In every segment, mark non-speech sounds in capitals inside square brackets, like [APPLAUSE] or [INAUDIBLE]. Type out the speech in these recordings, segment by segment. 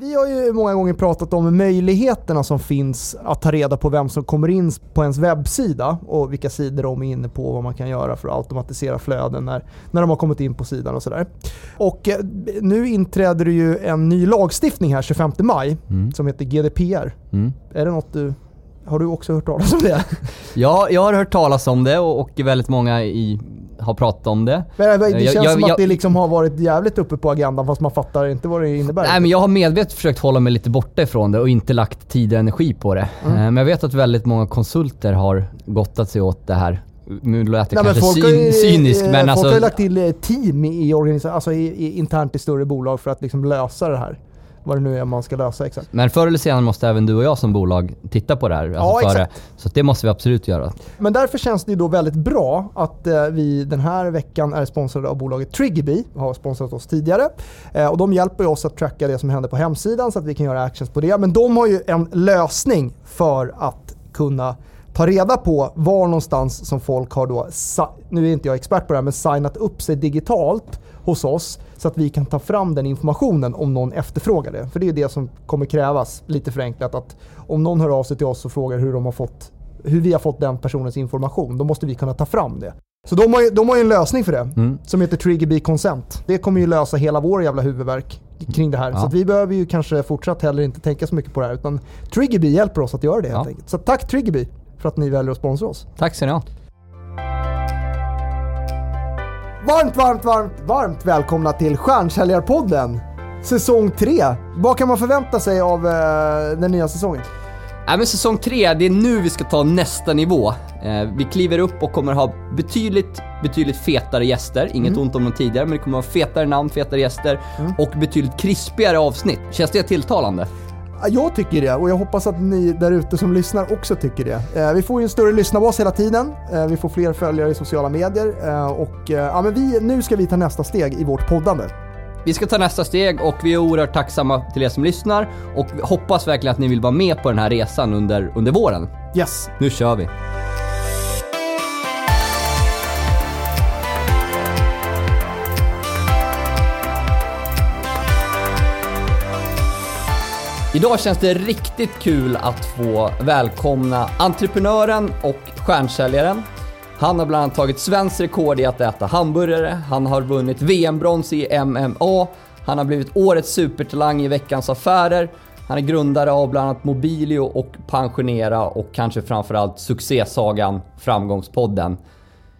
Vi har ju många gånger pratat om möjligheterna som finns att ta reda på vem som kommer in på ens webbsida och vilka sidor de är inne på och vad man kan göra för att automatisera flöden när, när de har kommit in på sidan och sådär. Och eh, nu inträder det ju en ny lagstiftning här 25 maj Mm. som heter GDPR. Mm. Är det något du... Har du också hört talas om det? Ja, jag har hört talas om det och, och väldigt många i, har pratat om det. Men Det Jag- känns jag- som jag- att det liksom har varit jävligt uppe på agendan fast man fattar inte vad det innebär. Nej men jag har medvetet försökt hålla mig lite borta ifrån det och inte lagt tid och energi på det. Mm. Eh, Men jag vet att väldigt många konsulter har gottat sig åt det här. Nu lät det Nej, men kanske syn, cyniskt eh, men folk alltså... har lagt till eh, team i, organisa- alltså i, i, internt i större bolag för att liksom lösa det här. Vad det nu är man ska lösa exakt. Men förr eller senare måste även du och jag som bolag titta på det här. Ja, Alltså före. exakt. Så det måste vi absolut göra. Men därför känns det då väldigt bra att eh, vi den här veckan är sponsrade av bolaget Triggerby. Har sponsrat oss tidigare. Eh, och de hjälper oss att tracka det som händer på hemsidan så att vi kan göra actions på det. Men de har ju en lösning för att kunna ta reda på var någonstans som folk har då, nu är inte jag expert på det här, men signat upp sig digitalt hos oss så att vi kan ta fram den informationen om någon efterfrågar det. För det är det som kommer krävas, lite förenklat, att om någon hör av sig till oss och frågar hur de har fått hur vi har fått den personens information, då måste vi kunna ta fram det. Så de har ju, de har ju en lösning för det Mm. som heter Triggerby Consent. Det kommer ju lösa hela vår jävla huvudvärk kring det här. Ja. Så vi behöver ju kanske fortsatt heller inte tänka så mycket på det här utan Triggerby hjälper oss att göra det helt Ja. enkelt. Så tack Triggerby för att ni väljer att sponsra oss. Tack ska ni ha. Varmt, varmt, varmt, varmt välkomna till Stjärnsäljarpodden säsong 3. Vad kan man förvänta sig av eh, den nya säsongen? Nej, men säsong tre, det är nu vi ska ta nästa nivå. Eh, vi kliver upp och kommer ha betydligt, betydligt fetare gäster. Inget ont om de tidigare, men det kommer ha fetare namn, fetare gäster och betydligt krispigare avsnitt. Känns det tilltalande? Ja, Jag tycker det och jag hoppas att ni där ute som lyssnar också tycker det. Eh, vi får ju en större lyssnarbas hela tiden. Eh, vi får fler följare i sociala medier eh, och ja, men vi, nu ska vi ta nästa steg i vårt poddande. Vi ska ta nästa steg och vi är oerhört tacksamma till er som lyssnar och hoppas verkligen att ni vill vara med på den här resan under, under våren. Yes! Nu kör vi! Idag känns det riktigt kul att få välkomna entreprenören och stjärnsäljaren. Han har bland annat tagit svenskt rekord i att äta hamburgare, han har vunnit VM-brons i MMA, han har blivit årets supertalang i Veckans Affärer, han är grundare av bland annat Mobilio och Pensionera och kanske framförallt succésagan Framgångspodden.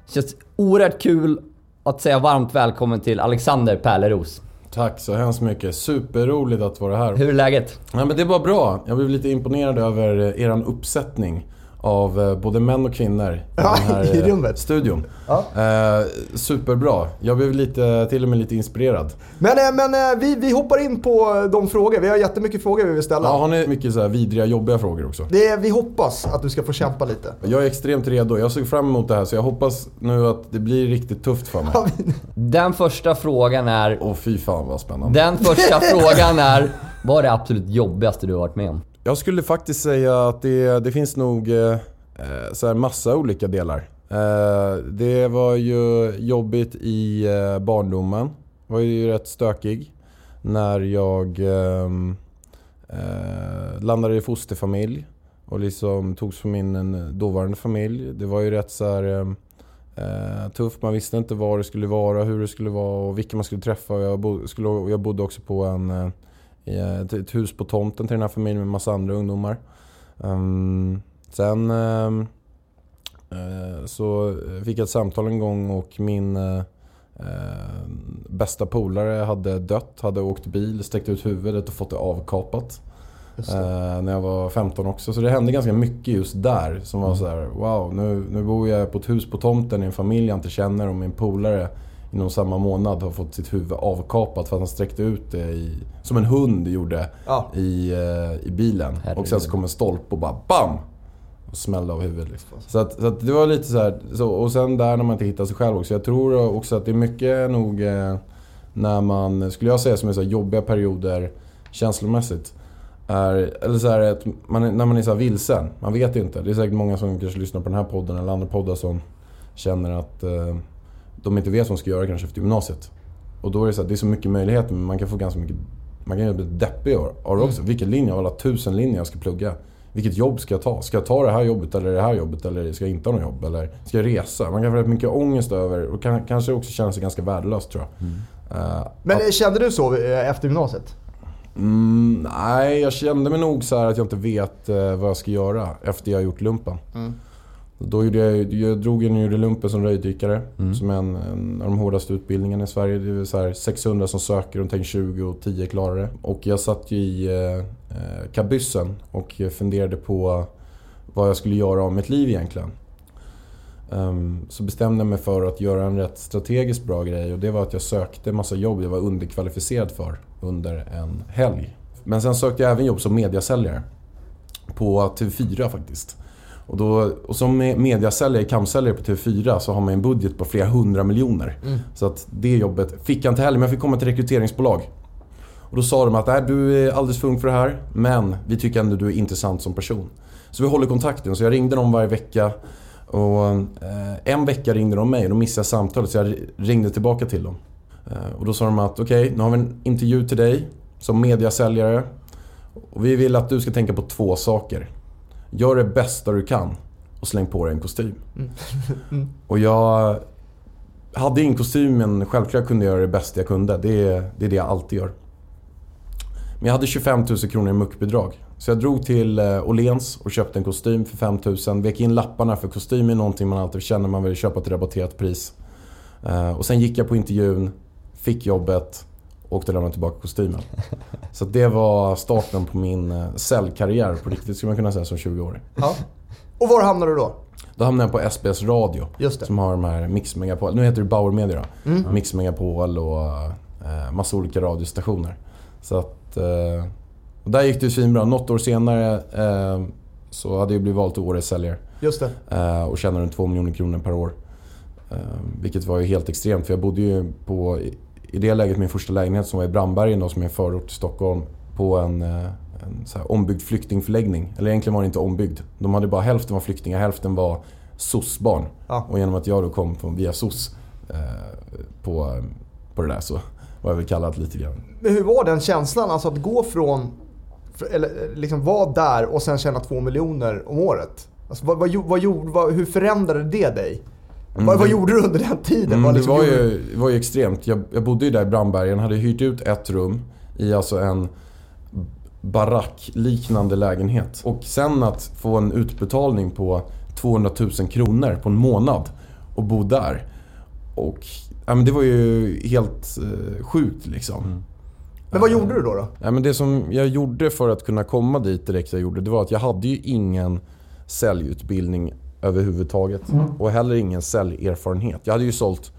Det Känns oerhört kul att säga varmt välkommen till Alexander Pärleros. Tack så hemskt mycket. Superroligt att vara här. Hur är läget? Ja, men det var bra. Jag blev lite imponerad över eran uppsättning av eh, både män och kvinnor i Ja, den här [LAUGHS] i eh, rummet. studion. Ja. Eh, superbra. Jag blev lite, till och med lite inspirerad. Men, eh, men eh, vi, vi hoppar in på de frågor. Vi har jättemycket frågor vi vill ställa. Ja, har ni mycket så här vidriga, jobbiga frågor också? Det är, vi hoppas att du ska få kämpa lite. Jag är extremt redo. Jag såg fram emot det här så jag hoppas nu att det blir riktigt tufft för mig. Den första frågan är... Åh fy fan vad spännande. Den första frågan är... Vad är det absolut jobbigaste du har varit med om? Jag skulle faktiskt säga att det, det finns nog eh, eh, så här massa olika delar. Eh, det var ju jobbigt i eh, barndomen. var ju rätt stökig. När jag ehm, eh, landade i fosterfamilj och liksom togs från min eh, dåvarande familj. Det var ju rätt så här ehm, eh, tufft. Man visste inte var det skulle vara, hur det skulle vara och vilka man skulle träffa. Och Jag, bo, skulle, jag bodde också på en eh, i ett, hus på tomten till den här familjen med massa andra ungdomar. Ehm, sen ehm, eh, så fick jag ett samtal en gång och min eh, eh, bästa polare hade dött, hade åkt bil, sträckt ut huvudet och fått det avkapat. Eh, när jag var 15 också. Så det hände ganska mycket just där som var så här: wow, nu, nu bor jag på ett hus på tomten i en familj jag inte känner och min polare inom samma månad har fått sitt huvud avkapat för att han sträckte ut det i, som en hund gjorde Ja. i, eh, i bilen. Herregud. Och sen så kom en stolpe och bara BAM! Och smällde av huvudet liksom. Så, att, så att det var lite så här, så, och sen där när man inte hittar sig själv också. Jag tror också att det är mycket nog eh, när man, skulle jag säga som är så jobbiga perioder känslomässigt. Är, eller så här, att man, är- när man är så vilsen. Man vet inte. Det är säkert många som kanske lyssnar på den här podden eller andra poddar som känner att eh, de inte vet vad de ska göra kanske efter gymnasiet. Och då är det så här, det är så mycket möjligheter men man kan få ganska mycket man kan bli deppig av det också. Vilken linje av alla tusen linjer jag ska plugga? Vilket jobb ska jag ta? Ska jag ta det här jobbet eller det här jobbet? Eller ska jag inte ha något jobb? Eller ska jag resa? Man kan få rätt mycket ångest över och kan, kanske också känna sig ganska värdelös tror jag. Uh, Men att, kände du så eh, efter gymnasiet? Mm, nej, jag kände mig nog så att jag inte vet uh, vad jag ska göra efter jag har gjort lumpen. Mm. Då gjorde jag, jag drog en gjorde lumpen som röjdykare. Mm. Som är en, en, av de hårdaste utbildningarna i Sverige. Det är så 600 som söker, tänker 20 och 10 klarar det. Och jag satt ju i eh, eh, kabyssen och funderade på vad jag skulle göra av mitt liv egentligen. Um, så bestämde jag mig för att göra en rätt strategiskt bra grej och det var att jag sökte massa jobb jag var underkvalificerad för under en helg. Men sen sökte jag även jobb som mediasäljare. På TV4 faktiskt. Och, då, och som mediasäljare, kamsäljare på TV4 så har man en budget på flera hundra miljoner. Mm. Så att det jobbet fick jag inte heller, men jag fick komma till rekryteringsbolag. Och då sa de att du är alldeles för ung för det här, men vi tycker ändå du är intressant som person. Så vi håller kontakten. Så jag ringde dem varje vecka. Och eh, en vecka ringde de mig och då missade jag samtalet så jag ringde tillbaka till dem. Eh, och då sa de att okej, okay, nu har vi en intervju till dig som mediasäljare. Och vi vill att du ska tänka på två saker. Gör det bästa du kan och släng på dig en kostym. Mm. [LAUGHS] mm. och jag hade ingen kostym men självklart kunde jag göra det bästa jag kunde. Det är, det är det jag alltid gör. Men jag hade 25 000 kronor i muckbidrag. Så jag drog till eh, Åhléns och köpte en kostym för 5 000. Vek in lapparna för kostym är någonting man alltid känner man vill köpa till rabatterat pris. Eh, och sen gick jag på intervjun, fick jobbet åkte och lämnade tillbaka kostymen. Så det var starten på min eh, säljkarriär på riktigt skulle man kunna säga som 20-åring. Ja. Och var hamnade du då? Då hamnade jag på SBS Radio. Som har de här Mix Megapol. Nu heter det Bauer Media då. Mm. Mix Megapol och eh, massa olika radiostationer. Så att... Eh, och där gick det svinbra. Något år senare eh, så hade jag blivit vald till Årets säljare. Just det. Eh, och tjänade runt 2 miljoner kronor per år. Eh, vilket var ju helt extremt för jag bodde ju på i det läget min första lägenhet som var i Brandbergen då, som är en förort till Stockholm på en, eh, en så här ombyggd flyktingförläggning. Eller egentligen var den inte ombyggd. De hade bara hälften var flyktingar, hälften var SOS-barn. Ja. Och genom att jag då kom från, via SOS eh, på, på det där så var jag väl kallad lite grann. Men hur var den känslan? Alltså att gå från, eller liksom vara där och sen tjäna två miljoner om året. Alltså, vad, vad, vad, vad, hur förändrade det dig? Mm. Vad, vad, gjorde du under den tiden? Mm, liksom det var ju, var ju extremt. Jag, jag bodde ju där i Brandbergen, hade hyrt ut ett rum i alltså en barackliknande lägenhet. Och sen att få en utbetalning på 200 000 kronor på en månad och bo där. Och ja, men det var ju helt eh, sjukt liksom. Mm. Men vad gjorde du då? då? Ja, men det som jag gjorde för att kunna komma dit direkt jag gjorde, det var att jag hade ju ingen säljutbildning överhuvudtaget. Mm. Och heller ingen säljerfarenhet. Jag hade ju sålt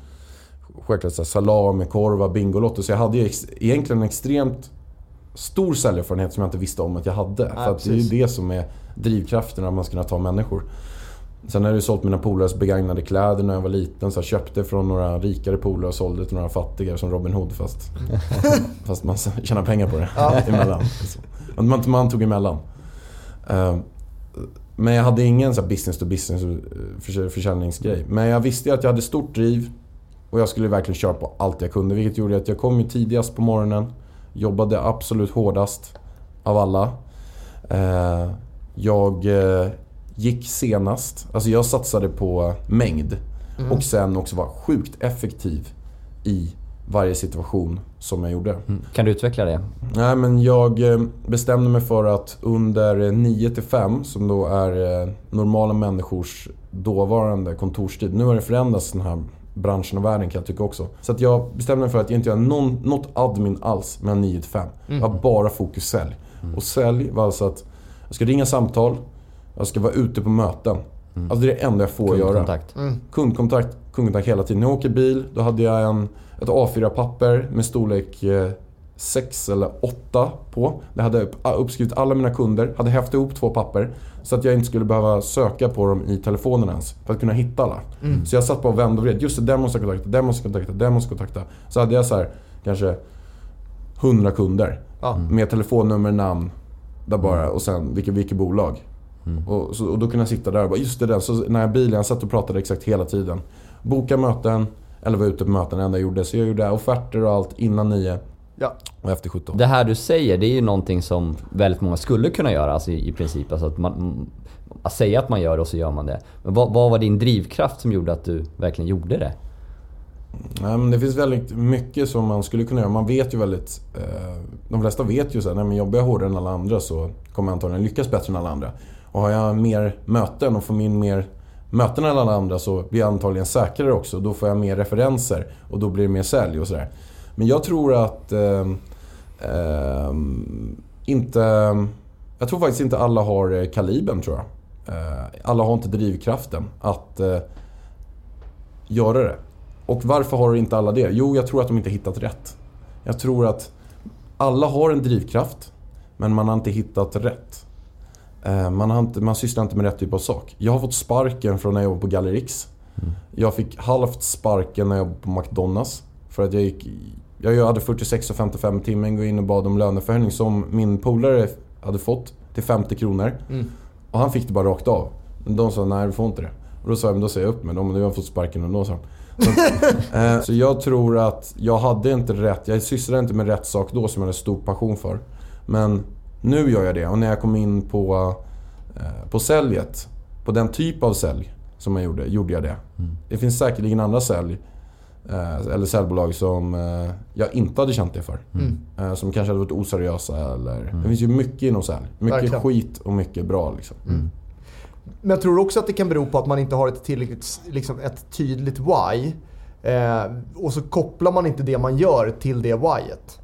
självklart salami, korva, Bingolotter. Så jag hade ju ex egentligen en extremt stor säljerfarenhet som jag inte visste om att jag hade. Ja, för att det är ju det som är drivkraften att man ska kunna ta människor. Sen har jag ju sålt mina polares begagnade kläder när jag var liten. Så jag köpte från några rikare polare och sålde till några fattiga som Robin Hood fast, [LAUGHS] fast man tjänar pengar på det ja. [LAUGHS] emellan. [LAUGHS] Man, man tog emellan. Men jag hade ingen så business to business eh, försäljningsgrej. Men jag visste att jag hade stort driv och jag skulle verkligen köra på allt jag kunde. Vilket gjorde att jag kom tidigast på morgonen. Jobbade absolut hårdast av alla. Eh, jag eh, gick senast. Alltså jag satsade på mängd. Mm. Och sen också var sjukt effektiv i varje situation som jag gjorde. Mm. Kan du utveckla det? Nej, men jag eh, bestämde mig för att under 9 till 5, som då är eh, normala människors dåvarande kontorstid. Nu har det förändrats den här branschen och världen kan jag tycka också. Så att jag bestämde mig för att jag inte gör någon, något admin alls mellan 9 till 5. Mm. Jag har bara fokus sälj. Mm. Och sälj var alltså att jag ska ringa samtal, jag ska vara ute på möten. Mm. Alltså det är det enda jag får Kundkontakt. göra. Mm. Kundkontakt. Kundkontakt hela tiden. När jag åker bil, då hade jag en ett A4-papper med storlek 6 eh, eller 8 på. Det hade uppskrivit alla mina kunder, hade häftat ihop två papper. Så att jag inte skulle behöva söka på dem i telefonen ens. För att kunna hitta alla. Mm. Så jag satt bara och vände och vred. Just det, den måste jag kontakta, den måste jag kontakta, den måste jag kontakta. Så hade jag så här, kanske 100 kunder. Mm. Med telefonnummer, namn. Där bara, och sen vilket, vilket bolag. Mm. Och, så, och då kunde jag sitta där och bara, just det där. Så när jag bilen, jag satt och pratade exakt hela tiden. Boka möten, eller var ute på möten, det enda jag gjorde. Så jag gjorde offerter och allt innan nio. Ja. Och efter 17. Det här du säger, det är ju någonting som väldigt många skulle kunna göra alltså i, i princip. Alltså att, man, att säga att man gör det och så gör man det. Men vad, vad var din drivkraft som gjorde att du verkligen gjorde det? Nej, men det finns väldigt mycket som man skulle kunna göra. Man vet ju väldigt... Eh, de flesta vet ju så här, jobbar jag hårdare än alla andra så kommer jag antagligen lyckas bättre än alla andra. Och har jag mer möten och får in mer möten än alla andra så blir jag antagligen säkrare också. Då får jag mer referenser och då blir det mer sälj och sådär. Men jag tror att... Eh, eh, inte... Jag tror faktiskt inte alla har eh, kalibern tror jag. Eh, alla har inte drivkraften att eh, göra det. Och varför har inte alla det? Jo, jag tror att de inte hittat rätt. Jag tror att alla har en drivkraft, men man har inte hittat rätt. Eh, man, har inte, man sysslar inte med rätt typ av sak. Jag har fått sparken från när jag jobbade på Gallerix. Mm. Jag fick halvt sparken när jag jobbade på McDonalds. För att jag gick... Jag hade 46,55 timmen, gå in och bad om löneförhöjning som min polare hade fått till 50 kronor. Mm. Och han fick det bara rakt av. De sa nej du får inte det. Och då sa jag, men då säger jag upp mig. Men du har fått sparken ändå, sa så, [LAUGHS] eh, så jag tror att jag hade inte rätt, jag sysslade inte med rätt sak då som jag hade stor passion för. Men nu gör jag det och när jag kom in på, eh, på säljet, på den typ av sälj som jag gjorde, gjorde jag det. Mm. Det finns säkerligen andra sälj eh, eller säljbolag som eh, jag inte hade känt det för. Mm. Som kanske hade varit oseriösa eller... Mm. Det finns ju mycket inom sälj. Mycket Verkligen. skit och mycket bra liksom. Mm. Men jag tror också att det kan bero på att man inte har ett tillräckligt liksom ett tydligt why. Eh, och så kopplar man inte det man gör till det whyet.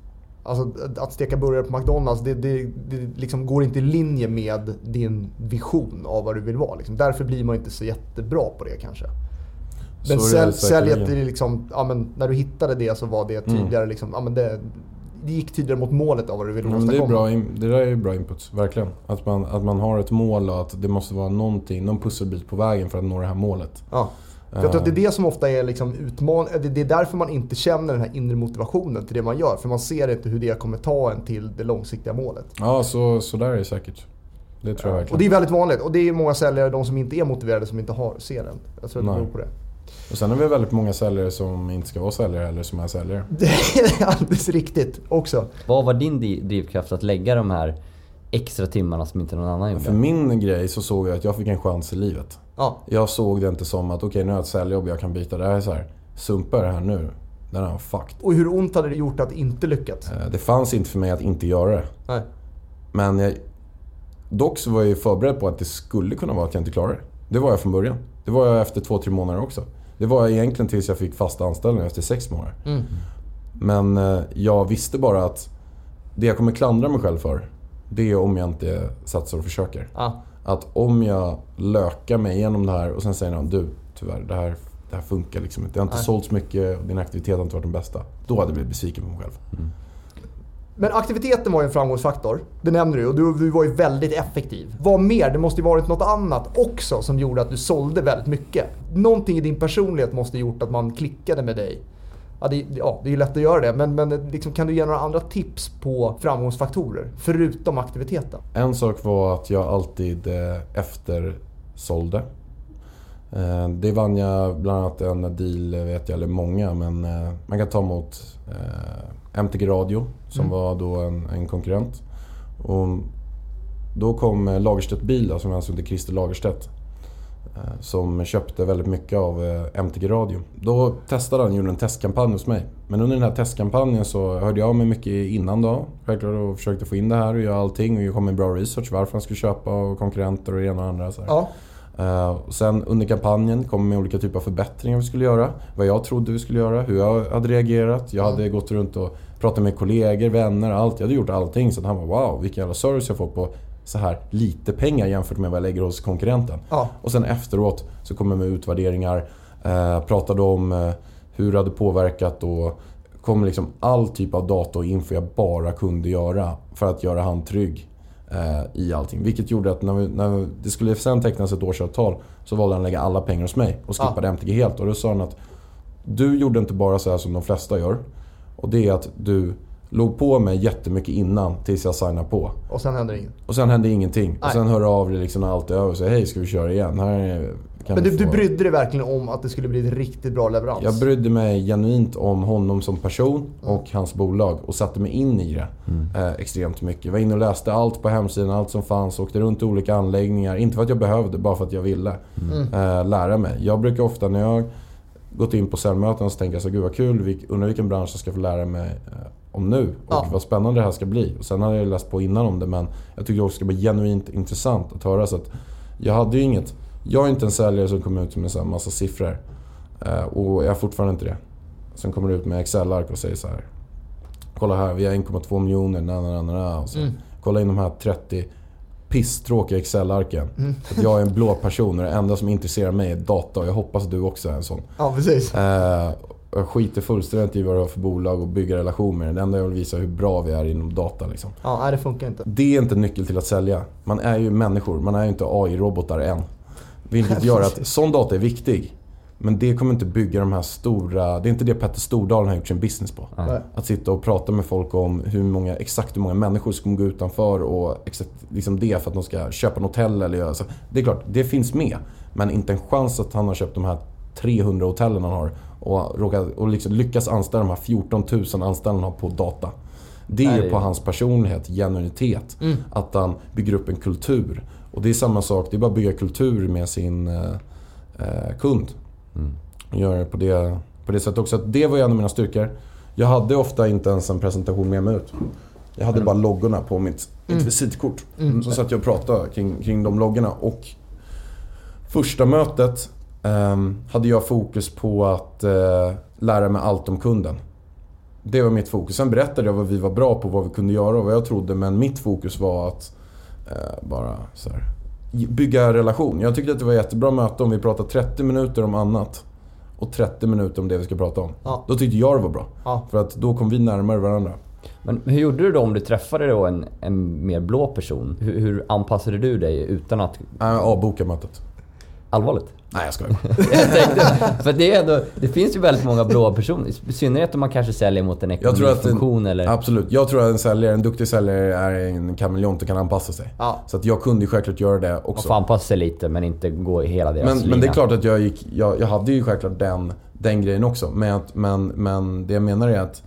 Alltså att steka burgare på McDonalds, det, det, det liksom går inte i linje med din vision av vad du vill vara. Liksom. Därför blir man inte så jättebra på det kanske. Men säl, säljet, liksom, ja, men när du hittade det så var det mm. tydligare. Mm. Liksom, ja, men det, det gick tydligare mot målet av vad du ville åstadkomma. Det, är bra, det där är bra input, verkligen. Att man, att man har ett mål och att det måste vara någonting, någon pusselbit på vägen för att nå det här målet. Ja. För jag tror att det är det som ofta är liksom utman Det är därför man inte känner den här inre motivationen till det man gör. För man ser inte hur det kommer ta en till det långsiktiga målet. Ja, så, så där är det säkert. Det tror jag verkligen. Och det är väldigt vanligt. Och det är många säljare, de som inte är motiverade, som inte har, ser den. Jag tror att det beror på det. Och sen har vi väldigt många säljare som inte ska vara säljare eller som är säljare. [LAUGHS] Det är alldeles riktigt också. Vad var din drivkraft att lägga de här extra timmarna som inte någon annan gjorde? För min grej så såg jag att jag fick en chans i livet. Ja. Jag såg det inte som att okej okay, nu har jag ett säljjobb jag kan byta. Det här är så här, sumpar det här nu. Den är fucked. Och hur ont hade det gjort att inte lyckats? Eh, det fanns inte för mig att inte göra det. Nej. Men jag, dock så var jag förberedd på att det skulle kunna vara att jag inte klarade det. Det var jag från början. Det var jag efter två, tre månader också. Det var jag egentligen tills jag fick fasta anställningar efter sex månader. Mm. Men eh, jag visste bara att det jag kommer klandra mig själv för, det är om jag inte satsar och försöker. Ah. Att om jag lökar mig igenom det här och sen säger någon du, tyvärr, det här, det här funkar liksom inte. Det har inte Nej. sålts mycket och din aktivitet har inte varit den bästa. Då hade jag blivit besviken på mig själv. Mm. Men aktiviteten var ju en framgångsfaktor. Det nämner du och du, du var ju väldigt effektiv. Vad mer? Det måste ju varit något annat också som gjorde att du sålde väldigt mycket. Någonting i din personlighet måste ha gjort att man klickade med dig. Ja, det, ja, det är ju lätt att göra det, men, men liksom, kan du ge några andra tips på framgångsfaktorer? Förutom aktiviteten. En sak var att jag alltid eh, eftersålde. Eh, det vann jag bland annat en deal, vet jag, eller många, men eh, man kan ta emot MTG Radio som mm. var då en, en, konkurrent. Och då kom Lagerstedt Bil, som alltså heter Christer Lagerstedt. Eh, som köpte väldigt mycket av eh, MTG Radio. Då testade han, gjorde en testkampanj hos mig. Men under den här testkampanjen så hörde jag mig mycket innan då. Självklart och försökte få in det här och göra allting och kom med bra research varför han skulle köpa och konkurrenter och det ena och andra. Så ja. Uh, sen under kampanjen kom med olika typer av förbättringar vi skulle göra. Vad jag trodde vi skulle göra, hur jag hade reagerat. Jag hade gått runt och pratat med kollegor, vänner, allt. Jag hade gjort allting. Så han var wow, vilken jävla service jag får på så här lite pengar jämfört med vad jag lägger hos konkurrenten. Ja. Och sen efteråt så kom jag med utvärderingar. Uh, pratade om uh, hur det hade påverkat och kom liksom all typ av data och info jag bara kunde göra för att göra han trygg eh, i allting. Vilket gjorde att när, vi, när det skulle sen tecknas ett årsavtal så valde han att lägga alla pengar hos mig och skippade ja. MTG helt. Och då sa han att du gjorde inte bara så här som de flesta gör. Och det är att du låg på mig jättemycket innan tills jag signade på. Och sen hände inget? Och sen hände ingenting. Nej. Och sen hör du av dig liksom när allt är över och säger hej ska vi köra igen? Här Men du, du få... brydde dig verkligen om att det skulle bli ett riktigt bra leverans? Jag brydde mig genuint om honom som person och hans bolag och satte mig in i det eh, extremt mycket. Jag var inne och läste allt på hemsidan, allt som fanns. Åkte runt i olika anläggningar. Inte för att jag behövde, bara för att jag ville eh, lära mig. Jag brukar ofta när jag gått in på säljmöten så tänker jag så gud vad kul, undrar vilken bransch jag ska få lära mig eh, om nu. Och Ja. vad spännande det här ska bli. Och sen hade jag läst på innan om det men jag tycker också det ska bli genuint intressant att höra. Så att jag hade ju inget, jag är inte en säljare som kommer ut med en massa siffror. Eh, och jag är fortfarande inte det. Som kommer ut med Excel-ark och säger så här. Kolla här, vi har 1,2 miljoner, na, na, na, na, och så. Kolla in de här 30 pisstråkiga Excel-arken. För [LAUGHS] att jag är en blå person och det enda som intresserar mig är data och jag hoppas att du också är en sån. Ja, precis. Eh, jag skiter fullständigt i vad du har för bolag och bygga relation med det. Det enda jag vill visa är hur bra vi är inom data. Liksom. Ja, det funkar inte. Det är inte nyckel till att sälja. Man är ju människor, man är ju inte AI-robotar än. Vilket gör att sån data är viktig. Men det kommer inte bygga de här stora... Det är inte det Petter Stordalen har gjort sin business på. Nej. Att sitta och prata med folk om hur många, exakt hur många människor som kommer gå utanför och exakt liksom det för att de ska köpa en hotell eller göra så. Det är klart, det finns med. Men inte en chans att han har köpt de här 300 hotellen han har och, råkat, och liksom lyckas anställa de här 14 000 anställda på data. Det är på hans personlighet, genuinitet. Att han bygger upp en kultur. Och det är samma sak, det är bara att bygga kultur med sin eh, eh, kund. Och göra det på det, på det sättet också. Det var en av mina styrkor. Jag hade ofta inte ens en presentation med mig ut. Jag hade bara loggorna på mitt, mitt visitkort. Så satt jag och pratade kring, kring de loggorna. Och första mötet hade jag fokus på att eh, lära mig allt om kunden. Det var mitt fokus. Sen berättade jag vad vi var bra på, vad vi kunde göra och vad jag trodde. Men mitt fokus var att eh, bara så här, bygga relation. Jag tyckte att det var ett jättebra möte om vi pratade 30 minuter om annat. Och 30 minuter om det vi ska prata om. Ja. Då tyckte jag det var bra. Ja. För att då kom vi närmare varandra. Men hur gjorde du då om du träffade då en, en mer blå person? Hur, hur anpassade du dig utan att... Äh, avboka mötet. Allvarligt? Nej jag skojar. [LAUGHS] Jag tänkte, för det, är ändå, det finns ju väldigt många blåa personer. I synnerhet om man kanske säljer mot en ekonomifunktion eller... Absolut. Jag tror att en säljare, en duktig säljare är en kameleont och kan anpassa sig. Ja. Så att jag kunde ju självklart göra det Man också. får anpassa sig lite men inte gå i hela deras Men, lina. men det är klart att jag gick... Jag, jag hade ju självklart den, den grejen också. Men, men, men det jag menar är att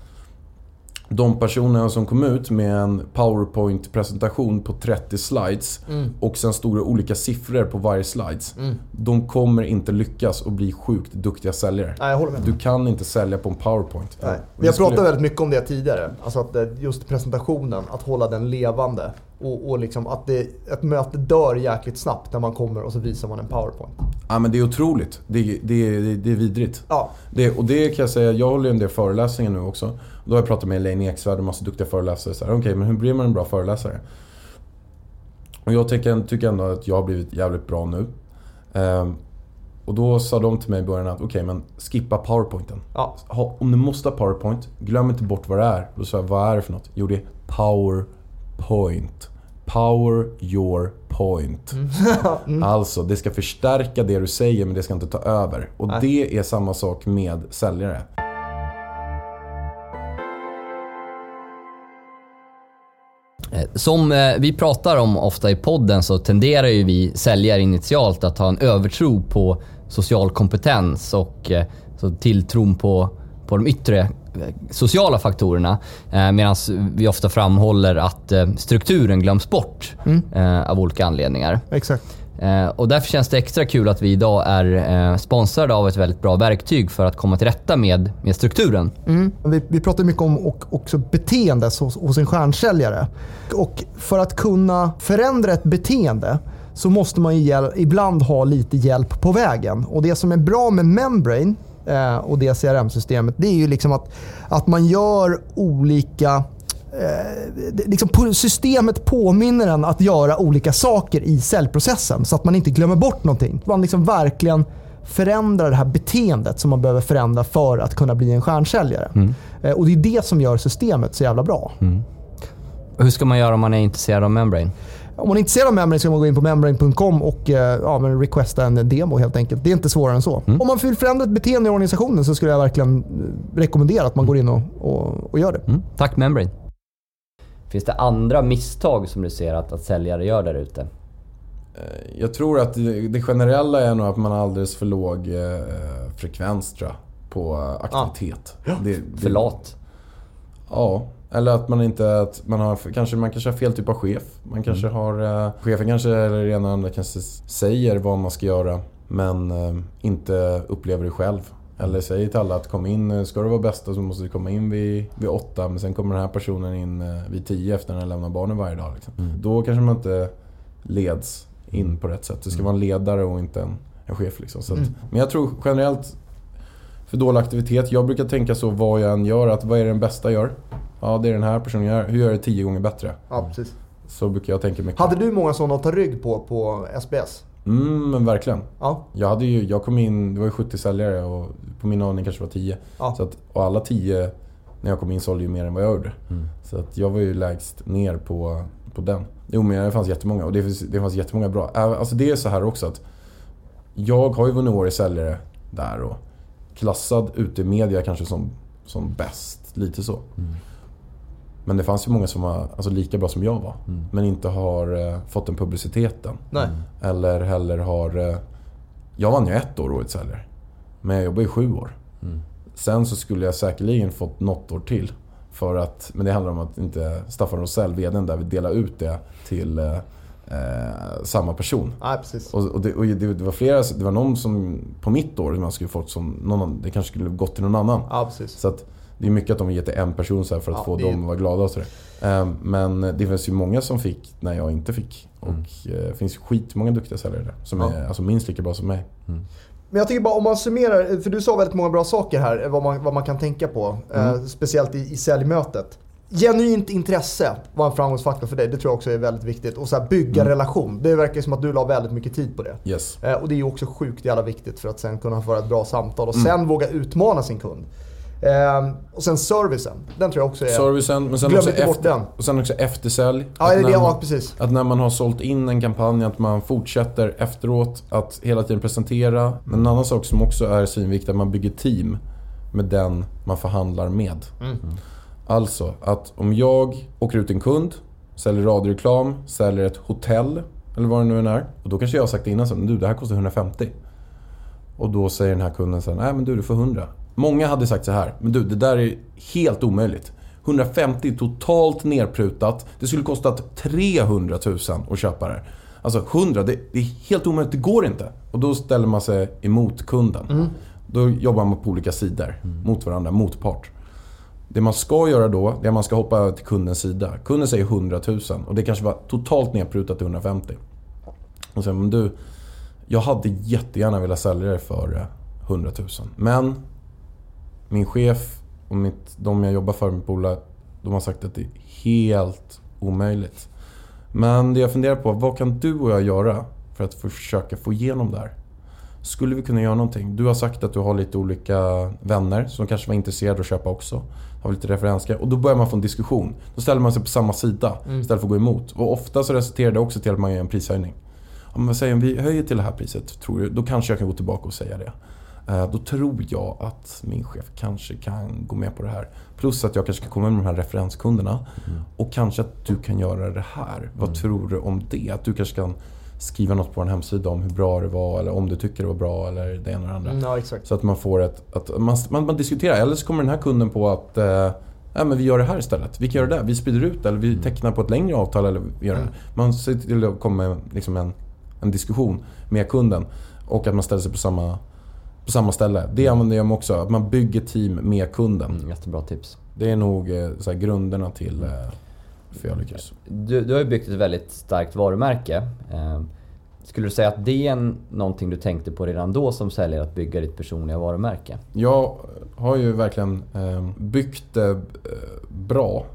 de personerna som kom ut med en PowerPoint-presentation på 30 slides och sen stora olika siffror på varje slides. De kommer inte lyckas och bli sjukt duktiga säljare. Nej, jag håller med. Du kan inte sälja på en PowerPoint. Nej. Vi har det pratat väldigt mycket om det tidigare. Alltså att eh, just presentationen, att hålla den levande. Och, och liksom att det, ett möte dör jäkligt snabbt när man kommer och så visar man en powerpoint. Ja men det är otroligt. Det, är- det, är- det är vidrigt. Ja, Det, och det kan jag säga, jag håller ju en del föreläsningar nu också. Då har jag pratat med Elaine Eksvärd och massa duktiga föreläsare. Okej, men hur blir man en bra föreläsare? Och jag tycker, tycker ändå att jag har blivit jävligt bra nu. Ehm, och då sa de till mig i början att okej, men skippa powerpointen. ja. Ha, om du måste ha powerpoint, glöm inte bort vad det är. Då sa jag, vad är det för något? Jo, det är powerpoint. Power your point. [LAUGHS] Alltså, det ska förstärka det du säger men det ska inte ta över. Och Nej. det är samma sak med säljare. Som eh, vi pratar om ofta i podden så tenderar ju vi säljare initialt att ha en övertro på social kompetens och eh, så tilltron på, på de yttre eh, sociala faktorerna. Eh, Medan vi ofta framhåller att eh, strukturen glöms bort eh, av olika anledningar. Exakt. Eh, och därför känns det extra kul att vi idag är eh, sponsrade av ett väldigt bra verktyg för att komma till rätta med, med strukturen. Mm. Vi, vi pratar mycket om och, också beteende hos, hos en stjärnsäljare. Och för att kunna förändra ett beteende så måste man ju hjäl- ibland ha lite hjälp på vägen. Och det som är bra med Membrane eh, och det CRM-systemet det är ju liksom att, att man gör olika eh, liksom systemet påminner en att göra olika saker i säljprocessen så att man inte glömmer bort någonting. Man liksom verkligen förändrar det här beteendet som man behöver förändra för att kunna bli en stjärnsäljare. Eh, Och det är det som gör systemet så jävla bra. Och hur ska man göra om man är intresserad av Membrane? Om man är intresserad av Membrane så kan man gå in på membrane.com och eh, ja, men requesta en demo helt enkelt. Det är inte svårare än så. Om man vill förändra ett beteende i organisationen så skulle jag verkligen eh, rekommendera att man går in och, och, och gör det. Mm. Tack Membrane. Finns det andra misstag som du ser att, att säljare gör där ute? Eh, Jag tror att det generella är nog att man har alldeles för låg eh, frekvens tror jag, på aktivitet. Det, det, För lat. Ja, eller att man inte... Att man, har, kanske, man kanske har fel typ av chef. Man kanske har... Eh, chefen kanske, eller ena andra kanske säger vad man ska göra men eh, inte upplever det själv. Eller säger till alla att kom in, eh, ska du vara bästa så måste du komma in vid, vid åtta men sen kommer den här personen in eh, vid tio efter när den lämnar barnen varje dag. Liksom. Då kanske man inte leds in på rätt sätt. Det ska vara en ledare och inte en, en chef. Liksom. Så att, Men jag tror generellt för dålig aktivitet. Jag brukar tänka så vad jag än gör, att vad är det den bästa gör? Ja, det är den här personen gör. Hur gör jag det tio gånger bättre? Ja, precis. Så brukar jag tänka mycket. Hade du många sådana att ta rygg på på SBS? Mm, men verkligen. Ja. Jag, hade ju, jag kom in, det var ju 70 säljare och på min avdelning kanske var 10. Ja. Så att, och alla 10 när jag kom in sålde ju mer än vad jag gjorde. Så att jag var ju lägst ner på, på den. Jo men det fanns jättemånga och det fanns, det fanns jättemånga bra. Alltså det är så här också att jag har ju vunnit årets säljare där och klassad ute i media kanske som, som bäst. Lite så. Men det fanns ju många som var alltså, lika bra som jag var. Men inte har eh, fått den publiciteten. Nej. Eller heller har... eh, Jag vann ju ett år årets säljare. Men jag jobbade i sju år. Sen så skulle jag säkerligen fått något år till. För att, men det handlar om att inte Staffan Rosell, VDn där, vill dela ut det till eh, eh, samma person. Nej, precis. Och, och, det, och det, det var flera, det var någon som på mitt år som jag skulle fått som någon, det kanske skulle gått till någon annan. Ja, precis. Så att det är mycket att de vill ge till en person så här för att Ja, få det dem att vara glada och sådär. Ehm, Men det finns ju många som fick när jag inte fick. Och Mm. eh, det finns skitmånga duktiga säljare där. Som Ja. är alltså, minst lika bra som mig. Men jag tycker bara om man summerar, för du sa väldigt många bra saker här, vad man, vad man kan tänka på. Eh, speciellt i, i säljmötet. Genuint intresse var en framgångsfaktor för dig, det tror jag också är väldigt viktigt. Och så här, bygga relation. Det verkar som att du la väldigt mycket tid på det. Yes. Eh, och det är ju också sjukt jävla viktigt för att sen kunna föra ett bra samtal och sen våga utmana sin kund. Eh, och sen servicen, den tror jag också är... Servicen, men sen Glöm också, inte bort efter, den. och sen också eftersälj. Ja, Att är det när Ja, precis. Att när man har sålt in en kampanj, att man fortsätter efteråt att hela tiden presentera. Men en annan sak som också är svinviktig, att man bygger team med den man förhandlar med. Alltså, att om jag åker ut en kund, säljer radioreklam, säljer ett hotell, eller vad det nu än är. Och då kanske jag har sagt innan så du det här kostar 150. Och då säger den här kunden så här, nej men du, du får 100. Många hade sagt så här, men du det där är helt omöjligt. 150 totalt nerprutat. Det skulle kostat 300 000 att köpa det. Alltså 100, det, det är helt omöjligt, det går inte. Och då ställer man sig emot kunden. Då jobbar man på olika sidor mot varandra, motpart. Det man ska göra då, det är att man ska hoppa över till kundens sida. Kunden säger 100 000 och det kanske var totalt nedprutat till 150. Och säger men du, jag hade jättegärna velat sälja det för eh, 100 000. Men min chef och mitt, de jag jobbar för, mitt bolag, de har sagt att det är helt omöjligt. Men det jag funderar på, vad kan du och jag göra för att försöka få igenom det här? Skulle vi kunna göra någonting? Du har sagt att du har lite olika vänner som kanske var intresserade av att köpa också. Har lite referenser. Och då börjar man få en diskussion. Då ställer man sig på samma sida istället för att gå emot. Och ofta så resulterar det också till att man gör en prishöjning. Men vad säger om vi höjer till det här priset, tror du? Då kanske jag kan gå tillbaka och säga det. Eh, Då tror jag att min chef kanske kan gå med på det här. Plus att jag kanske kan komma med de här referenskunderna. Och kanske att du kan göra det här. Vad tror du om det? Att du kanske kan skriva något på en hemsida om hur bra det var eller om du tycker det var bra eller det ena eller det andra. Mm, ja. Så att man får ett... Att man, man, man diskuterar. Eller så kommer den här kunden på att eh, ja, men vi gör det här istället. Vi kan göra det. Vi sprider ut. Eller vi tecknar på ett längre avtal. Eller gör det. Man ser till att komma med liksom en, en diskussion med kunden. Och att man ställer sig på samma, på samma ställe. Det använder jag mig också. Att man bygger team med kunden. Mm, jättebra tips. Det är nog eh, så här, grunderna till eh, lyckas. Du, du har ju byggt ett väldigt starkt varumärke. Eh, skulle du säga att det är en, någonting du tänkte på redan då som säljare, att bygga ditt personliga varumärke? Jag har ju verkligen byggt det bra.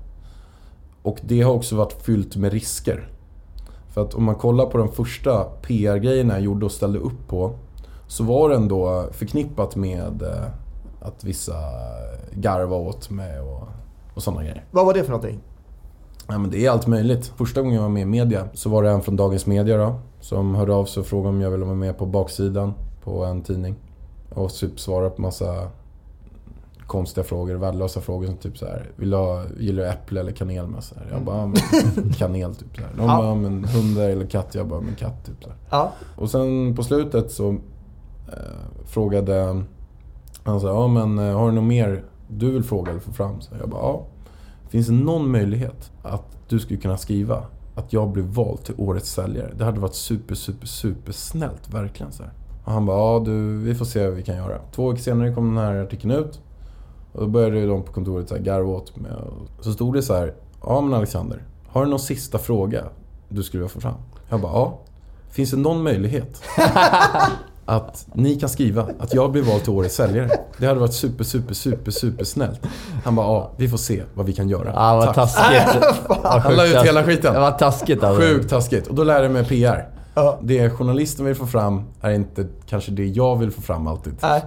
Och det har också varit fyllt med risker. För att om man kollar på de första PR-grejerna jag gjorde och ställde upp på. Så var det ändå förknippat med eh, att vissa garva åt mig och, och sådana grejer. Vad var det för någonting? Ja, men det är allt möjligt. Första gången jag var med i media så var det en från Dagens Media då, som hörde av sig och frågade om jag ville vara med på baksidan på en tidning. Och typ svara på massa konstiga frågor, värdelösa frågor som typ så här, vill du ha, gillar du äpple eller kanel med? Så här. Jag bara, ja, men, [LAUGHS] kanel typ så här. De Ja. bara, men hundar eller katt? Jag bara, men katt typ så här. Ja. Och sen på slutet så eh, frågade han sa, ja men eh, har du något mer du vill fråga eller få fram? Så jag bara, ja. Finns det någon möjlighet att du skulle kunna skriva att jag blev vald till årets säljare? Det hade varit super, super, super snällt verkligen så här. Och han bara, ja du, vi får se vad vi kan göra. Två veckor senare kom den här artikeln ut. Och då började de på kontoret så här garva åt mig. Så stod det så här, ja men Alexander, har du någon sista fråga du skulle vilja få fram? Jag bara, ja. Finns det någon möjlighet [LAUGHS] att ni kan skriva att jag blir vald till årets säljare? Det hade varit super, super, super, super snällt. Han bara, ja, vi får se vad vi kan göra. Ja, vad Tack. taskigt. [LAUGHS] Vad Han la ut hela skiten. Det var taskigt alltså. Sjukt taskigt. Och då lärde jag mig PR. Ja. Det journalisten vill få fram är inte kanske det jag vill få fram alltid. Nej.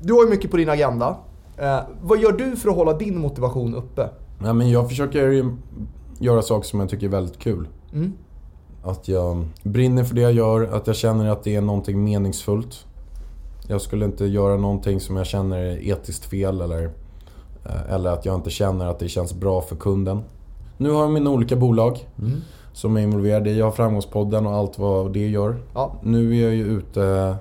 Du har ju mycket på din agenda. Eh, vad gör du för att hålla din motivation uppe? Ja, men jag försöker göra saker som jag tycker är väldigt kul. Mm. Att jag brinner för det jag gör, att jag känner att det är någonting meningsfullt. Jag skulle inte göra någonting som jag känner är etiskt fel eller, eh, eller att jag inte känner att det känns bra för kunden. Nu har jag mina olika bolag som är involverade i. Jag har Framgångspodden och allt vad det gör. Ja. Nu är jag ju ute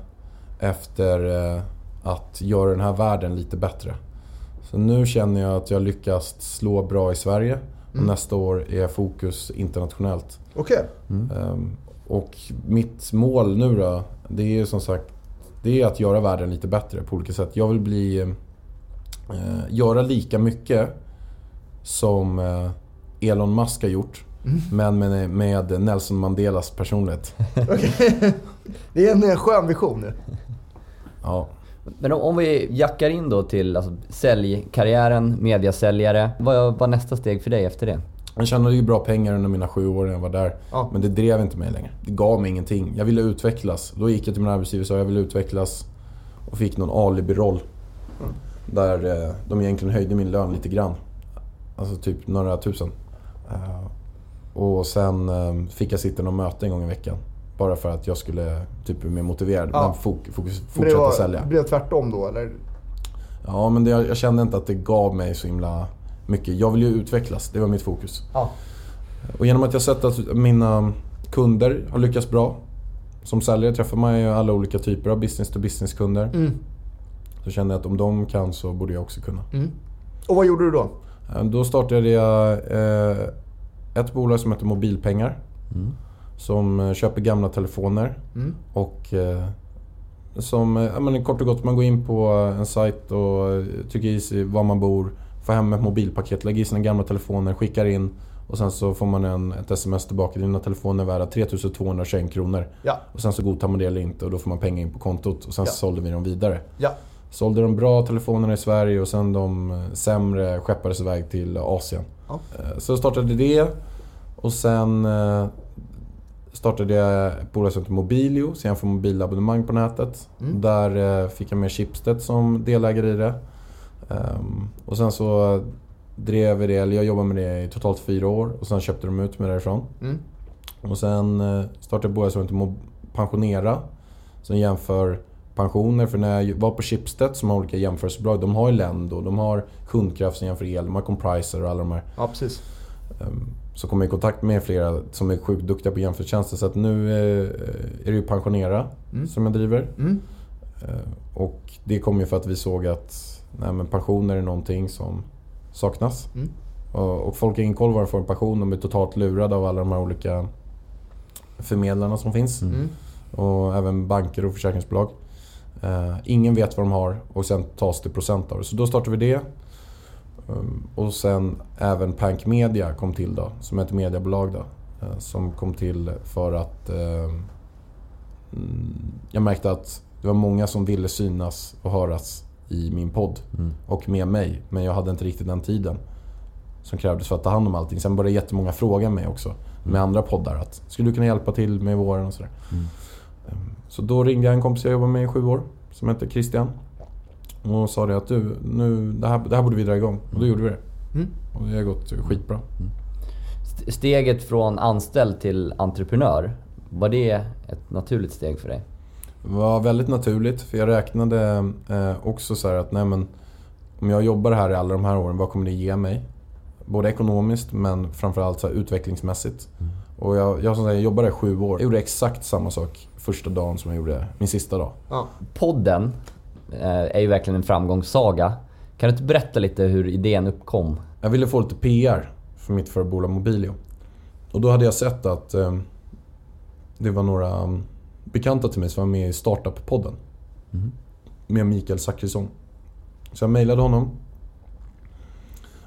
efter eh, att göra den här världen lite bättre. Så nu känner jag att jag lyckats slå bra i Sverige. Och nästa år är fokus internationellt. Okej. Ehm, Och mitt mål nu då, det är ju som sagt det är att göra världen lite bättre på olika sätt. Jag vill bli... Eh, göra lika mycket som eh, Elon Musk har gjort. Men med, med Nelson Mandelas personlighet. [LAUGHS] Det är en eh, skön vision nu. Ja. Men om, om vi jackar in då till alltså, säljkarriären, mediasäljare. Vad var nästa steg för dig efter det? Jag tjänade ju bra pengar under mina sju år när jag var där. Ja. Men det drev inte mig längre. Det gav mig ingenting. Jag ville utvecklas. Då gick jag till min arbetsgivare och sa jag vill utvecklas. Och fick någon alibi-roll. Där eh, de egentligen höjde min lön lite grann. Alltså typ några tusen. Eh, och sen eh, fick jag sitta i någon möte en gång i veckan. Bara för att jag skulle typ bli mer motiverad. Ja. Men fok, fokus, Men det fortsätta var, sälja. det blev tvärtom då eller? Ja men det, jag kände inte att det gav mig så himla mycket. Jag vill ju utvecklas. Det var mitt fokus. Ja. Och genom att jag sett att mina kunder har lyckats bra. Som säljare träffar man ju alla olika typer av business to business kunder. Mm. Så kände jag att om de kan så borde jag också kunna. Mm. Och vad gjorde du då? Eh, Då startade jag eh, ett bolag som heter Mobilpengar. Som eh, köper gamla telefoner. Mm. Och som, ja, men kort och gott, man går in på en sajt och trycker i sig var man bor. Får hem ett mobilpaket, lägger i sina gamla telefoner, skickar in. Och sen så får man en, ett sms tillbaka. Dina telefoner är värda 3221 kronor. Ja. Och sen så godtar man det eller inte och då får man pengar in på kontot. Och sen Ja. så sålde vi dem vidare. Ja. Sålde de bra telefonerna i Sverige och sen de eh, sämre skeppades iväg till Asien. Ja. Eh, Så startade det. Och sen eh, startade jag ett bolag som heter Mobilio, så jag får mobilabonnemang på nätet. Mm. Där eh, fick jag med Schibsted som delägare i det. Ehm, och sen så drev vi det, eller jag jobbade med det i totalt fyra år och sen köpte de ut mig därifrån. Mm. Och sen eh, startade jag ett bolag som heter Pensionera. Som jämför pensioner. För när jag var på Schibsted som har olika jämförelsebolag. De har ju Lendo, de har Kundkraft som jämför el, de har Compriser och alla de här. Ja, precis. Ehm, Så kom jag i kontakt med flera som är sjukt duktiga på jämförelsetjänster. Så att nu eh, är det ju Pensionera Mm. som jag driver. Mm. Eh, Och det kom ju för att vi såg att nej, men pensioner är någonting som saknas. Mm. Och, och folk har ingen koll vad de får en pension. De är totalt lurade av alla de här olika förmedlarna som finns. Mm. Och även banker och försäkringsbolag. Eh, ingen vet vad de har och sen tas det procent av det. Så då startade vi det. Um, och sen även Pank Media kom till då, som är ett mediebolag då. eh, som kom till för att eh, mm, jag märkte att det var många som ville synas och höras i min podd. Och med mig. Men jag hade inte riktigt den tiden som krävdes för att ta hand om allting. Sen började jättemånga fråga mig också med andra poddar att skulle du kunna hjälpa till med våren och sådär. Um, Så då ringde jag en kompis jag jobbar med i sju år som heter Christian. Och sa det att du, nu, det, här, det här borde vi dra igång. Och då gjorde vi det. Mm. Och det har gått skitbra. St- Steget från anställd till entreprenör, var det ett naturligt steg för dig? Det var väldigt naturligt för jag räknade eh, också så här att nej men om jag jobbar här i alla de här åren, vad kommer det ge mig? Både ekonomiskt men framförallt så här utvecklingsmässigt. Och jag, jag, som sagt, jag jobbade i sju år. Jag gjorde exakt samma sak första dagen som jag gjorde min sista dag. Ja. Podden eh, är ju verkligen en framgångssaga. Kan du inte berätta lite hur idén uppkom? Jag ville få lite PR för mitt förra bolag Mobilio. Och då hade jag sett att eh, det var några um, bekanta till mig som var med i Startup-podden. Med Mikael Zachrisson. Så jag mejlade honom.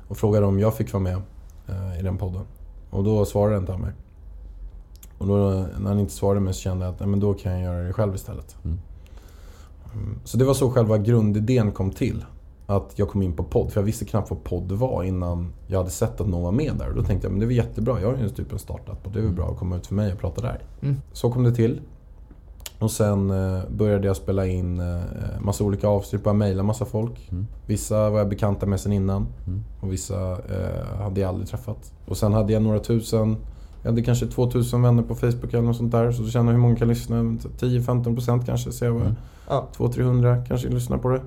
Och frågade om jag fick vara med eh, i den podden. Och då svarade inte han mig. Och då, när han inte svarade mig så kände jag att nej, men då kan jag göra det själv istället. Mm. Mm, Så det var så själva grundidén kom till. Att jag kom in på podd. För jag visste knappt vad podd var innan jag hade sett att någon var med där. Och då tänkte jag men det väl jättebra. Jag har ju typ en startup och det är väl bra att komma ut för mig och prata där. Mm. Så kom det till. Och sen eh, började jag spela in eh, massa olika avsnitt. Började mejla massa folk. Mm. Vissa var jag bekanta med sen innan. Mm. Och vissa eh, hade jag aldrig träffat. Och sen hade jag några tusen jag hade kanske 2000 vänner på Facebook eller något sånt där. Så du känner hur många kan lyssna. 10-15% kanske. Ser jag vad Mm. Ja. 200-300 kanske lyssnar på det.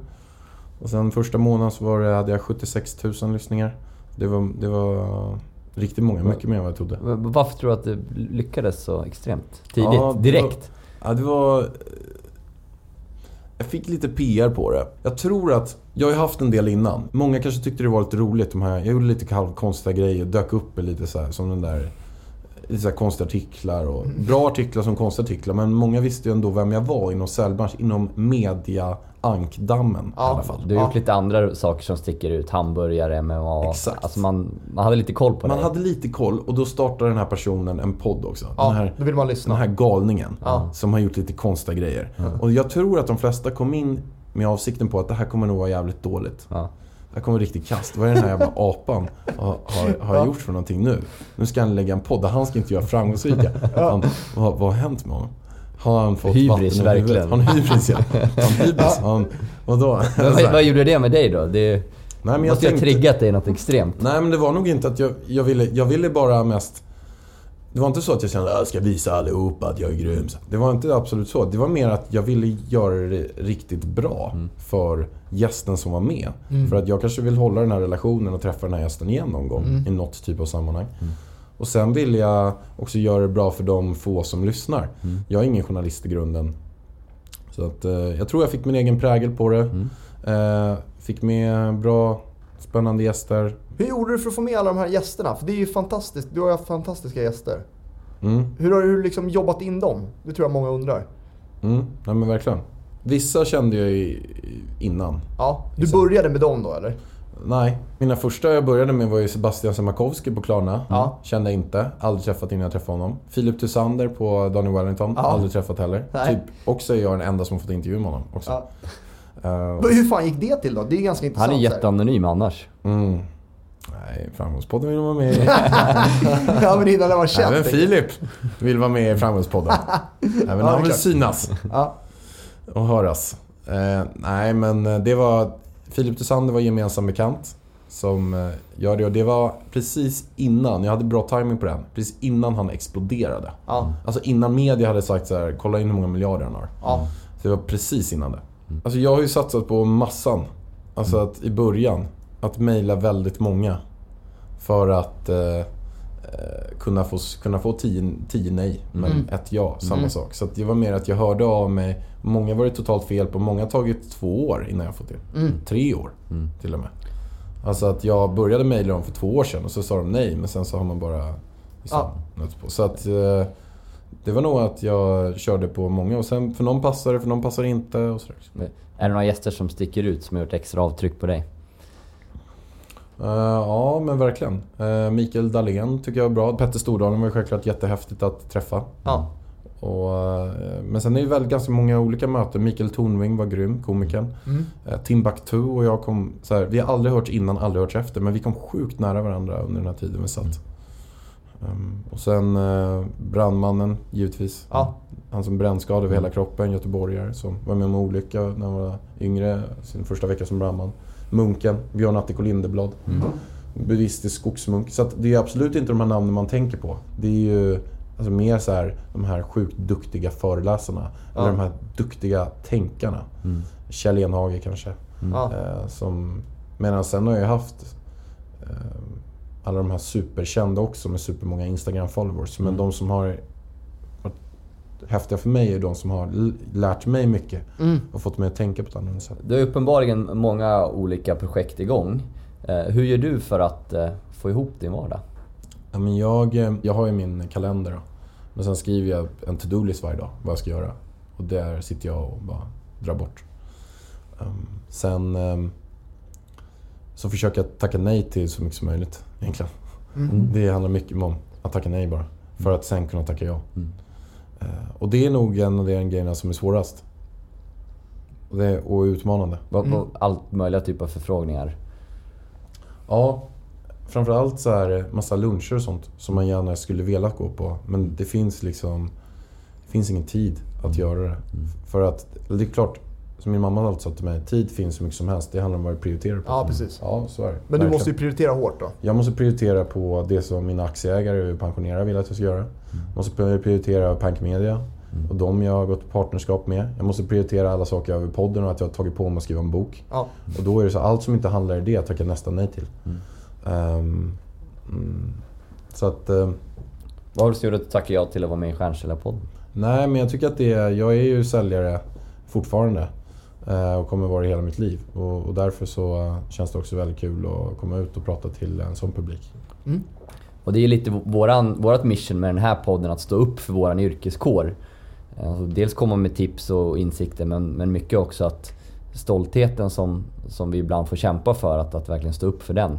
Och sen första månaden så var det, hade jag 76 000 lyssningar. Det var, det var riktigt många. Mycket mer än vad jag trodde. Varför tror du att det lyckades så extremt tidigt? Ja, direkt? Ja, det var... Jag fick lite PR på det. Jag tror att... Jag har ju haft en del innan. Många kanske tyckte det var lite roligt. De här, jag gjorde lite halvkonstiga grejer. Dök upp lite så här, som den där... Lite så här konstiga artiklar och bra artiklar som konstiga artiklar. Men många visste ju ändå vem jag var inom säljbranschen. Inom media ankdammen i Ja. alla fall. Du har Ja. gjort lite andra saker som sticker ut. Hamburgare, MMA. Exakt. Alltså man, man hade lite koll på Man det. hade lite koll och då startade den här personen en podd också. Ja, Den här då vill man lyssna. Den här galningen Ja. som har gjort lite konstiga grejer. Och jag tror att de flesta kom in med avsikten på att det här kommer nog vara jävligt dåligt. Ja. Det här kommer riktigt kast. Vad är den här jävla apan har, har, har Ja. gjort för någonting nu? Nu ska han lägga en podd där han ska inte göra framgångsrika. Han, vad, vad har hänt med honom? Har han fått Hybris, vatten verkligen. Har han hybris ja. [LAUGHS] Han hybris? Han, vadå? Men vad, vad gjorde det med dig då? Det Nej, men jag måste ju ha triggat dig något extremt. Nej men det var nog inte att jag, jag ville, jag ville bara mest... Det var inte så att jag kände att jag ska visa allihopa att jag är grym. Det var inte absolut så. Det var mer att jag ville göra det riktigt bra för gästen som var med. För att jag kanske vill hålla den här relationen och träffa den här gästen igen någon gång i något typ av sammanhang. Och sen vill jag också göra det bra för de få som lyssnar. Jag är ingen journalist i grunden. Så att, eh, jag tror jag fick min egen prägel på det. Eh, fick med bra, spännande gäster. Hur gjorde du för att få med alla de här gästerna? För det är ju fantastiskt. Du har ju haft fantastiska gäster. Mm, Hur har du liksom jobbat in dem? Det tror jag många undrar. mm, ja, men verkligen. Vissa kände jag ju innan. Ja, du Exakt. började med dem då eller? Nej, mina första jag började med var ju Sebastian Semakowski på Klarna. Ja. Kände inte. Aldrig träffat innan jag träffade honom. Filip Thusander på Daniel Wellington. Ja. Aldrig träffat heller. Nej. Typ, också är jag den enda som fått intervju med honom. Också. Ja. Men Hur fan gick det till då? Det är ganska intressant. Han är jätteanonym annars. mm. Nej, Framgångspodden vill vara med i. [LAUGHS] ja men innan det var känt. Även Filip vill vara med i Framgångspodden. [LAUGHS] Även är han vill klart. synas Ja. och höras. Eh, nej, men det var... Filip Thusander var gemensam bekant. Som eh, gör det och det var precis innan, jag hade bra timing på den. Precis innan han exploderade. Ja. Alltså innan media hade sagt så här, kolla in hur många miljarder han har. Ja. Så det var precis innan det. Alltså jag har ju satsat på massan. Alltså att i början, att mejla väldigt många. För att eh, eh, kunna få, kunna få tio, tio nej, men Mm. ett ja. Samma Mm. sak. Så att det var mer att jag hörde av mig. Många var det totalt fel på. Många har tagit två år innan jag fått det. Mm. Tre år till och med. Alltså att jag började mejla dem för två år sedan och så sa de nej. Men sen så har man bara liksom, Ja. på. Så att eh, det var nog att jag körde på många. Och sen för någon passade det, för någon passade inte. Och sådär. Är det några gäster som sticker ut som har gjort extra avtryck på dig? Eh, ja, men verkligen. Uh, Mikael Dahlén tycker jag är bra. Petter Stordalen var ju självklart jättehäftigt att träffa. Ja. Och, eh, men sen är det väl ganska många olika möten. Mikael Tornving var grym, komikern. Mm. Timbuktu och jag kom... Så här, vi har aldrig hört innan, aldrig hört efter. Men vi kom sjukt nära varandra under den här tiden vi satt. Um, och sen uh, brandmannen, givetvis. Ja. Han som brännskadade över hela kroppen, göteborgare som var med om en olycka när han var yngre, sin första vecka som brandman. Munken, Björn Attiko Lindeblad. Buddhistisk skogsmunk. Så det är absolut inte de här namnen man tänker på. Det är ju alltså mer så här, de här sjukt duktiga föreläsarna. Ja. Eller de här duktiga tänkarna. Mm. Kjell Enhage kanske. Ja. Eh, som Medan sen har jag haft eh, alla de här superkända också med supermånga Instagram-followers. Men Mm. de som har varit häftiga för mig är de som har lärt mig mycket Mm. och fått mig att tänka på ett annat sätt. Du har uppenbarligen många olika projekt igång. Eh, hur gör du för att eh, få ihop din vardag? Ja, men jag, eh, jag har ju min kalender då. Men sen skriver jag en to-do-list varje dag, vad jag ska göra. Och där sitter jag och bara drar bort. Ehm, sen ehm, så försöker jag tacka nej till så mycket som möjligt egentligen. Mm. Det handlar mycket om att tacka nej bara. För att sen kunna tacka ja. Mm. Eh, och det är nog en av de grejerna som är svårast. Och, det är, och utmanande. Mm. Allt möjliga typer av förfrågningar. Ja, framförallt så är det massa luncher och sånt som man gärna skulle vilja gå på. Men det finns liksom... Det finns ingen tid att göra det. För att, det är klart, som min mamma alltid sa till mig, tid finns hur mycket som helst. Det handlar om vad du prioriterar på. Ja, precis. Ja, så är det. Men du Verkligen. måste ju prioritera hårt då. Jag måste prioritera på det som mina aktieägare och pensionärer vill att jag ska göra. Jag måste prioritera Pank Media och de jag har gått partnerskap med. Jag måste prioritera alla saker över podden och att jag har tagit på mig att skriva en bok. Ja. Och då är det så allt som inte handlar i det tackar jag nästan nej till. Ehm, mm, så att... ehm, Vad har du gjort att du tackar ja till att vara med i Stjärnkällarpodden? nej, men jag tycker att det är... Jag är ju säljare fortfarande. Eh, Och kommer vara det hela mitt liv. Och, och därför så eh, känns det också väldigt kul att komma ut och prata till en sån publik. Mm. Och det är lite våran, vårat mission med den här podden, att stå upp för våran yrkeskår. Alltså dels komma med tips och insikter, men, men mycket också att stoltheten som, som vi ibland får kämpa för, att, att verkligen stå upp för den.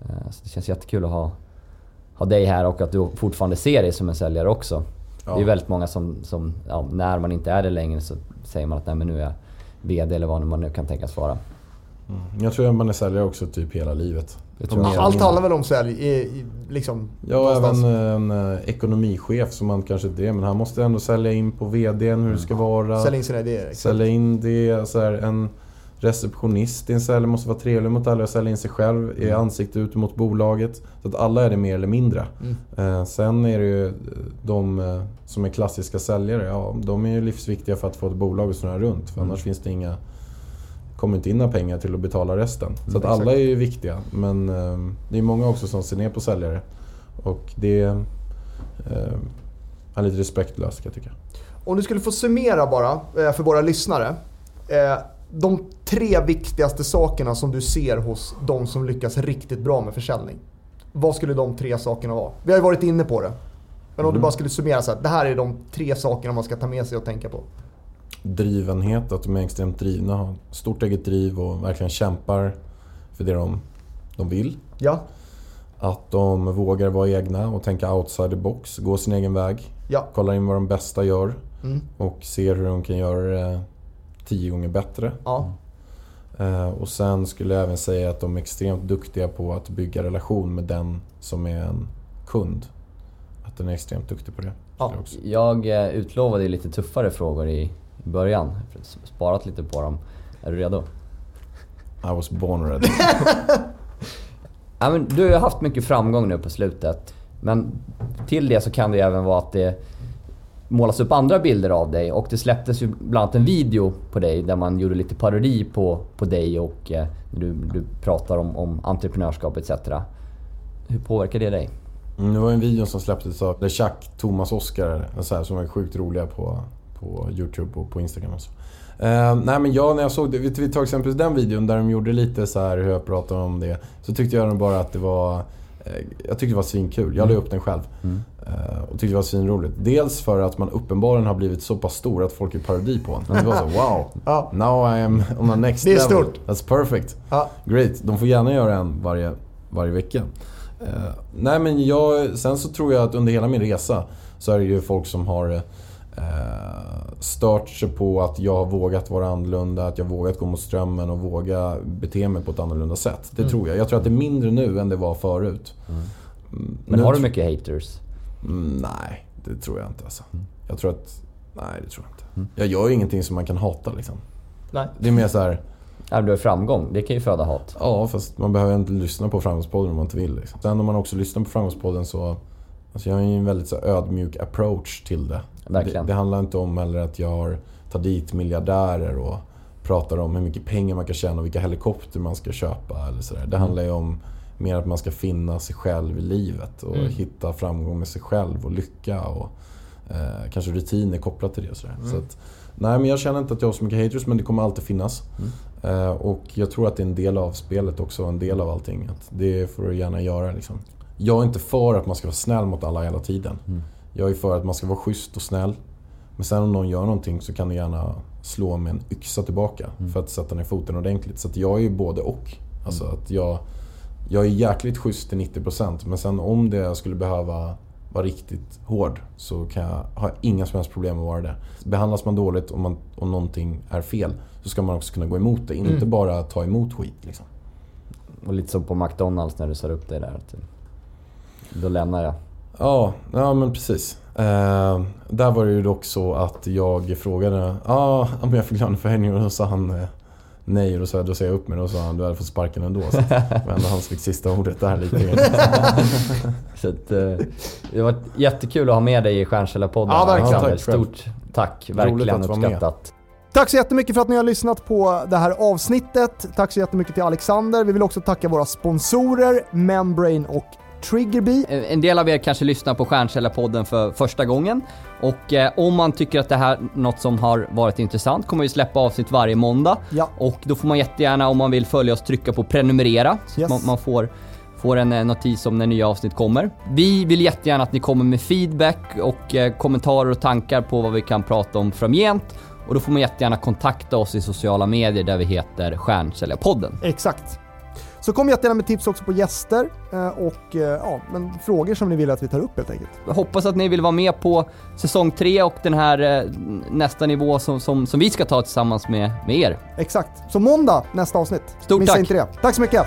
Eh, Så det känns jättekul att ha, ha dig här och att du fortfarande ser dig som en säljare också. Det är Ja. väldigt många som, som ja, när man inte är det längre så säger man att nej men nu är jag VD eller vad man nu kan tänkas vara. Mm. Jag tror att man är säljare också typ hela livet. Allt handlar väl om sälj, i, i, liksom... Ja, någonstans. även en eh, ekonomichef som man kanske inte är. Men han måste ändå sälja in på VDn hur det ska vara. Sälja in sina idéer. exakt. Sälja in det. Så här, en receptionist i en säljare måste vara trevlig mot alla och sälja in sig själv i ansiktet ut mot bolaget. Så att alla är det mer eller mindre. Mm. Eh, sen är det ju de eh, som är klassiska säljare. Ja, de är ju livsviktiga för att få ett bolag att snurra runt. För annars finns det inga kommer inte in några pengar till att betala resten. Så att alla är ju viktiga. Men eh, det är många också som ser ner på säljare. Och det eh, är lite respektlöst kan jag tycka. Om du skulle få summera bara eh, för våra lyssnare. eh, De tre viktigaste sakerna som du ser hos de som lyckas riktigt bra med försäljning. Vad skulle de tre sakerna vara? Vi har ju varit inne på det. Men om du Mm. bara skulle summera så här. Det här är de tre sakerna man ska ta med sig och tänka på. drivenhet, att de är extremt drivna, har stort eget driv och verkligen kämpar för det de, de vill. Ja, Att de vågar vara egna och tänka outside the box, gå sin egen väg. ja. Kollar in vad de bästa gör Mm. och ser hur de kan göra det tio gånger bättre. ja. Eh, Och sen skulle jag även säga att de är extremt duktiga på att bygga relation med den som är en kund. Att den är extremt duktig på det. Ja. jag också. Jag eh, utlovade lite tuffare frågor i början. Jag har Sparat lite på dem. Är du redo? I was born ready. [LAUGHS] Ja, men du har haft mycket framgång nu på slutet. Men till det så kan det även vara att det målas upp andra bilder av dig. Och det släpptes ju bland annat en video på dig där man gjorde lite parodi på, på dig och eh, du, du pratar om, om entreprenörskap etc. Hur påverkar det dig? Mm, det var en video som släpptes av LeChuck, Thomas Oskar, så här, som var sjukt roliga på, på YouTube och på Instagram. Och så. Eh, nej men jag när jag såg det, vi tar exempelvis den videon där de gjorde lite så här hur jag pratade om det. Så tyckte jag bara att det var, eh, jag tyckte det var svinkul. Jag la upp den själv. Eh, och tyckte det var svinroligt. Dels för att man uppenbarligen har blivit så pass stor att folk är parodi på en. Det var så wow, [LAUGHS] Ja. now I am on the next Det är level. stort. That's perfect. Ja. Great, de får gärna göra en varje, varje vecka. Eh, nej men jag, sen så tror jag att under hela min resa så är det ju folk som har eh, stört sig på att jag har vågat vara annorlunda, att jag har vågat gå mot strömmen och våga bete mig på ett annorlunda sätt. Det tror jag. Jag tror att det är mindre nu än det var förut. Mm, Men nu har du mycket haters? Mm, nej, det tror jag inte alltså. Jag tror att... Nej, det tror jag inte. Jag gör ju ingenting som man kan hata liksom. Nej. Det är mer så här... Du har framgång. Det kan ju föda hat. Ja, fast man behöver inte lyssna på Framgångspodden om man inte vill. Liksom. Sen om man också lyssnar på Framgångspodden så... Alltså jag har ju en väldigt så ödmjuk approach till det. Det, det handlar inte om heller att jag har tagit dit miljardärer och pratar om hur mycket pengar man kan tjäna och vilka helikopter man ska köpa. Eller sådär. Det handlar ju om mer att man ska finna sig själv i livet och Mm. hitta framgång med sig själv och lycka och eh, kanske rutiner kopplat till det. Och sådär. Mm. Så att, nej men jag känner inte att jag har så mycket haters men det kommer alltid finnas. Mm. Eh, och jag tror att det är en del av spelet också, en del av allting. Att det får du gärna göra liksom. Jag är inte för att man ska vara snäll mot alla hela tiden. Mm. Jag är för att man ska vara schysst och snäll. Men sen om någon gör någonting så kan du gärna slå med en yxa tillbaka Mm. för att sätta ner foten ordentligt. Så jag är ju både och. Alltså att jag, jag är jäkligt schysst till 90% men sen om det skulle behöva vara riktigt hård så kan jag, har jag inga som helst problem att vara det. Behandlas man dåligt och, man, och någonting är fel så ska man också kunna gå emot det. Inte bara ta emot skit liksom. Och lite som på McDonalds när du sa upp dig där. Att då lämnar jag. Ja, ja men precis. Eh, där var det ju dock så att jag frågade ah, om jag fick löneförhöjning och då sa han eh, nej och då sa jag då säger jag upp mig. Då sa han du hade fått sparken ändå. Så [LAUGHS] men han fick sista ordet där lite grann. [LAUGHS] Så att, eh, det var jättekul att ha med dig i Stjärnkällarpodden. Ja, verkligen. Alexander. Tack. Stort tack. Roligt Verkligen med. uppskattat. Tack så jättemycket för att ni har lyssnat på det här avsnittet. Tack så jättemycket till Alexander. Vi vill också tacka våra sponsorer Membrane och Triggerbee. Eh, En del av er kanske lyssnar på Stjärnkällarpodden för första gången. Och eh, om man tycker att det här är något som har varit intressant kommer vi släppa avsnitt varje måndag. Ja. Och då får man jättegärna, om man vill följa oss, trycka på prenumerera. Så Yes. man, man får, får en eh, notis om när nya avsnitt kommer. Vi vill jättegärna att ni kommer med feedback och eh, kommentarer och tankar på vad vi kan prata om framgent. Och då får man jättegärna kontakta oss i sociala medier där vi heter Stjärnkällarpodden. Exakt. Så kom jättegärna med tips också på gäster eh, och eh, ja, men frågor som ni vill att vi tar upp helt enkelt. Jag hoppas att ni vill vara med på säsong 3 och den här eh, nästa nivå som, som, som vi ska ta tillsammans med, med er. Exakt. Så måndag nästa avsnitt. Stort Missa tack. inte det. Tack så mycket.